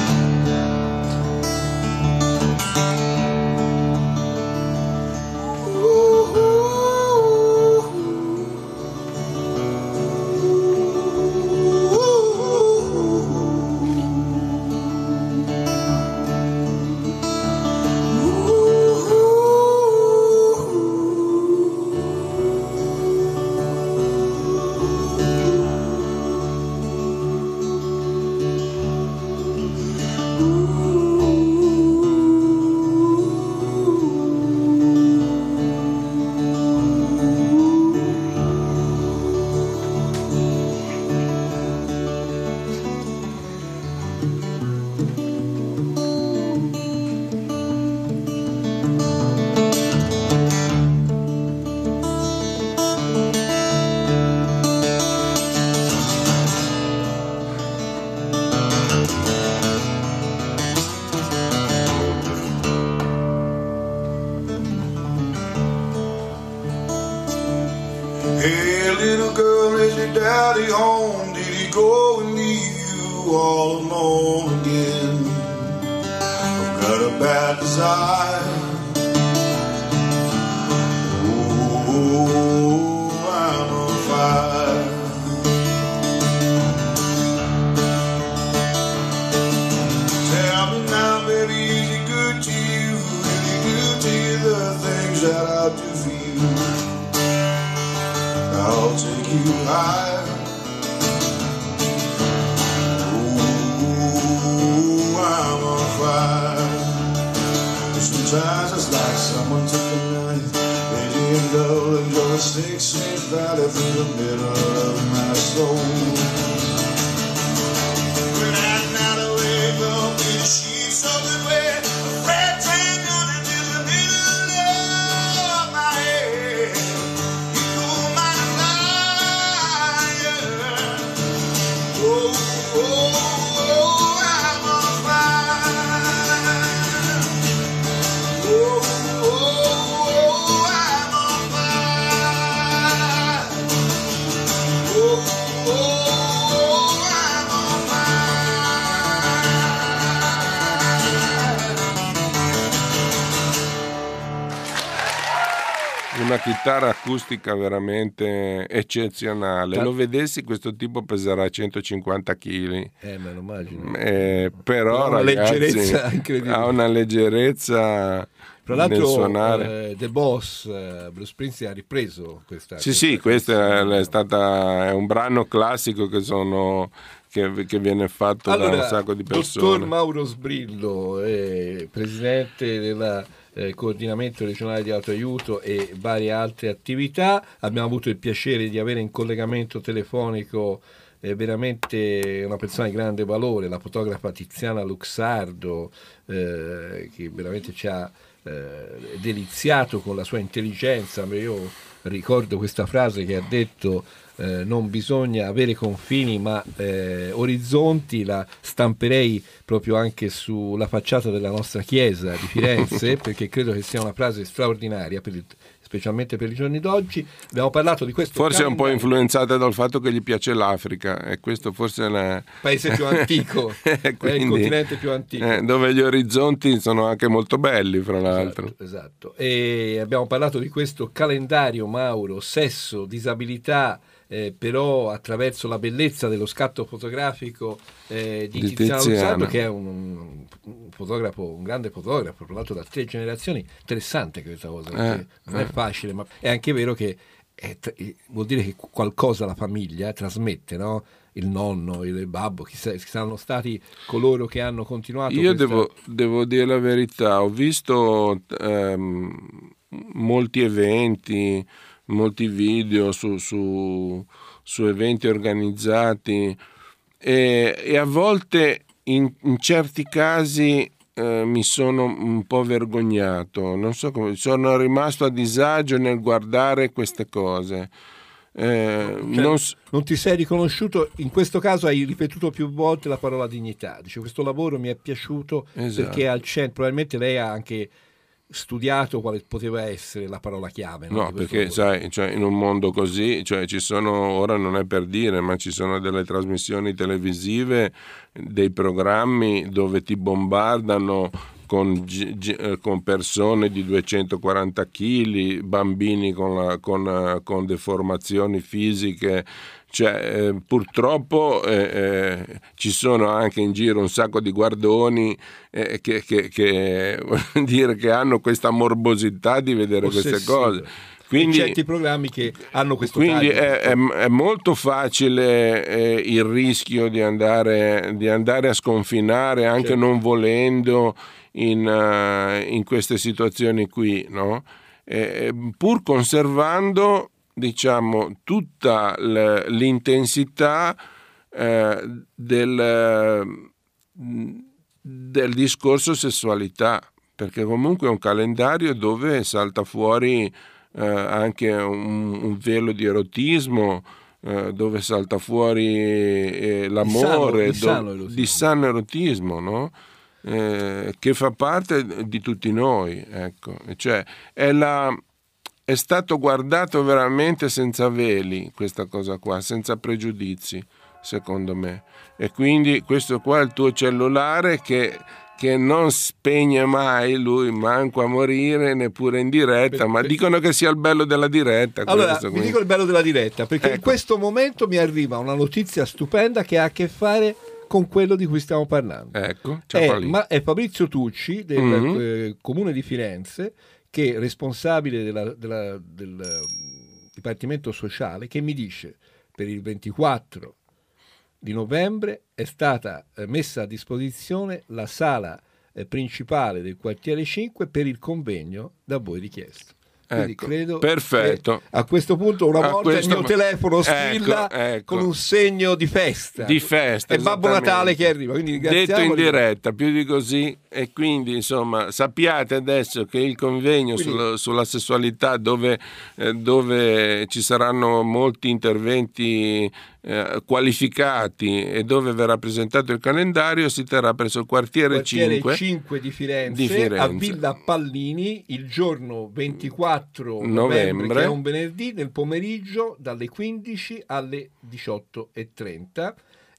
Una chitarra acustica veramente eccezionale. Lo vedessi, questo tipo peserà 150 kg. Eh, me lo immagino. Eh, però Ha una ragazzi, leggerezza incredibile. ha una leggerezza Tra l'altro eh, The Boss, eh, Bruce Springsteen ha ripreso questa Sì, sì, questo è, è stata, è un brano classico che, sono, che, che viene fatto da un sacco di Dottor persone. Mauro Sbrillo, eh, presidente del coordinamento regionale di autoaiuto e varie altre attività. Abbiamo avuto il piacere di avere in collegamento telefonico eh, veramente una persona di grande valore, la fotografa Tiziana Luxardo, eh, che veramente ci ha eh, deliziato con la sua intelligenza. Io ricordo questa frase che ha detto eh, non bisogna avere confini ma eh, orizzonti, la stamperei proprio anche sulla facciata della nostra chiesa di Firenze [LAUGHS] perché credo che sia una frase straordinaria per il- specialmente per i giorni d'oggi. Abbiamo parlato di questo Forse è un po' influenzata dal fatto che gli piace l'Africa e questo forse è la- paese più antico, [LAUGHS] è il Quindi, continente più antico. eh, dove gli orizzonti sono anche molto belli, fra l'altro. Esatto, esatto. E abbiamo parlato di questo calendario, Mauro, sesso, disabilità eh, però attraverso la bellezza dello scatto fotografico eh, di, Di Tiziano. Luzzardo, che è un, un- un fotografo, un grande fotografo, tra l'altro da tre generazioni. Interessante questa cosa, perché non è eh. facile, ma è anche vero che è eh, vuol dire che qualcosa la famiglia trasmette, no? Il nonno, il babbo, chissà, saranno stati coloro che hanno continuato. Io questa- devo, devo dire la verità, ho visto ehm, molti eventi, molti video su, su- su eventi organizzati e, e a volte in, in certi casi eh, mi sono un po' vergognato, non so come, sono rimasto a disagio nel guardare queste cose. Eh, Cioè, non s- non ti sei riconosciuto, in questo caso hai ripetuto più volte la parola dignità. Dice questo lavoro mi è piaciuto Esatto. perché al centro, probabilmente lei ha anche studiato quale poteva essere la parola chiave. no, No, perché sai, cioè, in un mondo così, cioè, ci sono, ora non è per dire, ma ci sono delle trasmissioni televisive, dei programmi dove ti bombardano con, eh, con persone di 240 kg, bambini con, la- con, eh, con deformazioni fisiche. Cioè, eh, purtroppo eh, eh, ci sono anche in giro un sacco di guardoni eh, che, che- che, [LAUGHS] dire, che hanno questa morbosità di vedere queste Ossessivo. cose. Quindi, certi programmi che hanno questo quindi è, è- è molto facile eh, il rischio di andare, di andare a sconfinare anche Certo. non volendo in, eh, in queste situazioni qui, no? Eh, pur conservando diciamo tutta l'intensità eh, del, del discorso sessualità perché comunque è un calendario dove salta fuori eh, anche un, un velo di erotismo, eh, dove salta fuori eh, l'amore, Di sano- di sano di sano erotismo, no? Eh, che fa parte di tutti noi. Ecco. Cioè, è, la- è stato guardato veramente senza veli questa cosa qua, senza pregiudizi, secondo me. E quindi questo qua è il tuo cellulare che che non spegne mai lui manco a morire neppure in diretta ma dicono che sia il bello della diretta Allora, questo, vi dico il bello della diretta, perché in Ecco. questo momento mi arriva una notizia stupenda che ha a che fare con quello di cui stiamo parlando. ecco È, ma- è Fabrizio Tucci del Mhm. eh, Comune di Firenze, che è responsabile della- della- del eh, Dipartimento Sociale, che mi dice per il 24 di novembre è stata eh, messa a disposizione la sala eh, principale del quartiere 5 per il convegno da voi richiesto. Quindi Ecco, credo perfetto. che a questo punto una volta questo- il mio telefono Ecco, squilla ecco. con un segno di festa. di festa È Babbo. Natale che arriva, quindi detto in diretta più di così e quindi insomma sappiate adesso che il convegno Quindi- sulla, sulla sessualità dove, eh, dove ci saranno molti interventi eh, qualificati e dove verrà presentato il calendario si terrà presso il quartiere, quartiere 5 5 di Firenze, di Firenze. a Villa Pallini il giorno 24 novembre, Novembre. che è un venerdì nel pomeriggio dalle 15 alle 18.30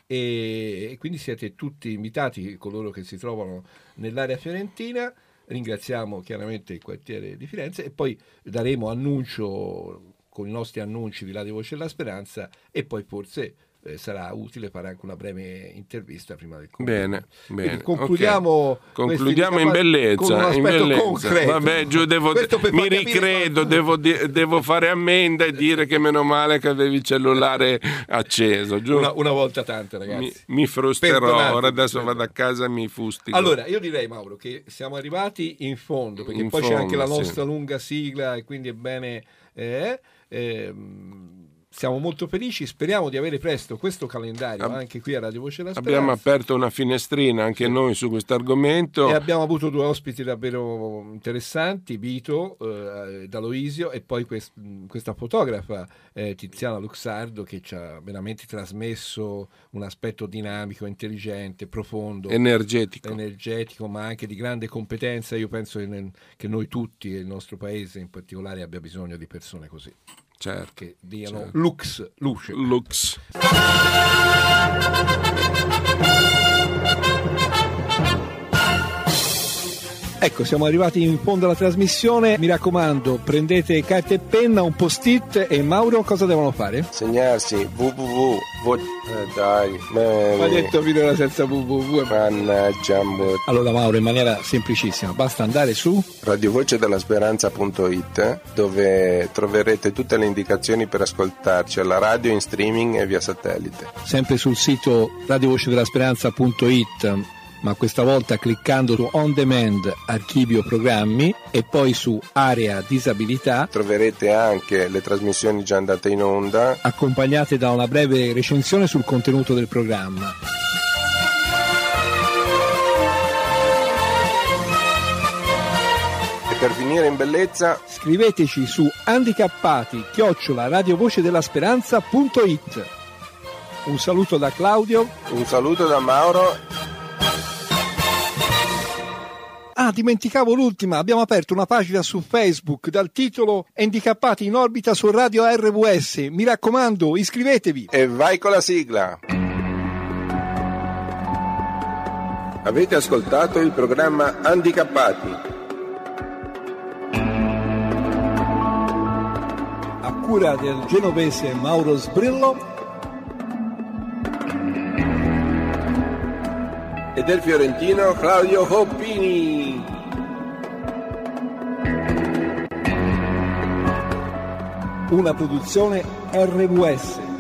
e, e quindi siete tutti invitati coloro che si trovano nell'area fiorentina ringraziamo chiaramente il quartiere di Firenze e poi daremo annuncio con i nostri annunci di di Voce della Speranza e poi forse eh, sarà utile fare anche una breve intervista prima del convegno. Bene, bene. concludiamo, ok. questi, Concludiamo in bellezza. in bellezza. concreto. Vabbè, giù devo, mi ricredo, devo, devo fare ammenda e dire che meno male che avevi il cellulare acceso. Giù. Una, una volta tante, ragazzi. mi, mi frusterò. Ora adesso vado a casa e mi fustigo. Allora, io direi, Mauro, che siamo arrivati in fondo, perché In poi c'è anche la fondo, sì. nostra lunga sigla e quindi è bene... eh, ehm, siamo molto felici, speriamo di avere presto questo calendario Ab- anche qui a Radio Voce della Speranza. Abbiamo aperto una finestrina anche noi su questo argomento. E abbiamo avuto due ospiti davvero interessanti, Vito eh, D'Aloisio e poi quest- questa fotografa eh, Tiziana Luxardo che ci ha veramente trasmesso un aspetto dinamico, intelligente, profondo, Energetico. energetico, ma anche di grande competenza. Io penso che, nel- che noi tutti e il nostro paese in particolare abbia bisogno di persone così, Certo. che diano Certo. lux, luce. Lux. Ecco, siamo arrivati in fondo alla trasmissione. Mi raccomando, prendete carta e penna, un post-it e Mauro cosa devono fare? Segnarsi www. vo- eh, dai, Ma detto finora senza www. Mannaggia, Allora Mauro, in maniera semplicissima, basta andare su radiovocedellasperanza.it dove troverete tutte le indicazioni per ascoltarci alla radio, in streaming e via satellite. sempre sul sito radiovocedellasperanza.it ma questa volta cliccando su On Demand Archivio Programmi e poi su Area Disabilità Troverete anche le trasmissioni già andate in onda accompagnate da una breve recensione sul contenuto del programma. e per finire in bellezza Scriveteci su handicappati chiocciola radiovocedellasperanza.it Un saluto da Claudio. un saluto da Mauro Ah, dimenticavo l'ultima, abbiamo aperto una pagina su Facebook dal titolo Handicappati in orbita su Radio RWS. Mi raccomando, iscrivetevi. e vai con la sigla. Avete ascoltato il programma Handicappati A cura del genovese Mauro Sbrillo e del fiorentino Claudio Hoppini. una produzione RWS.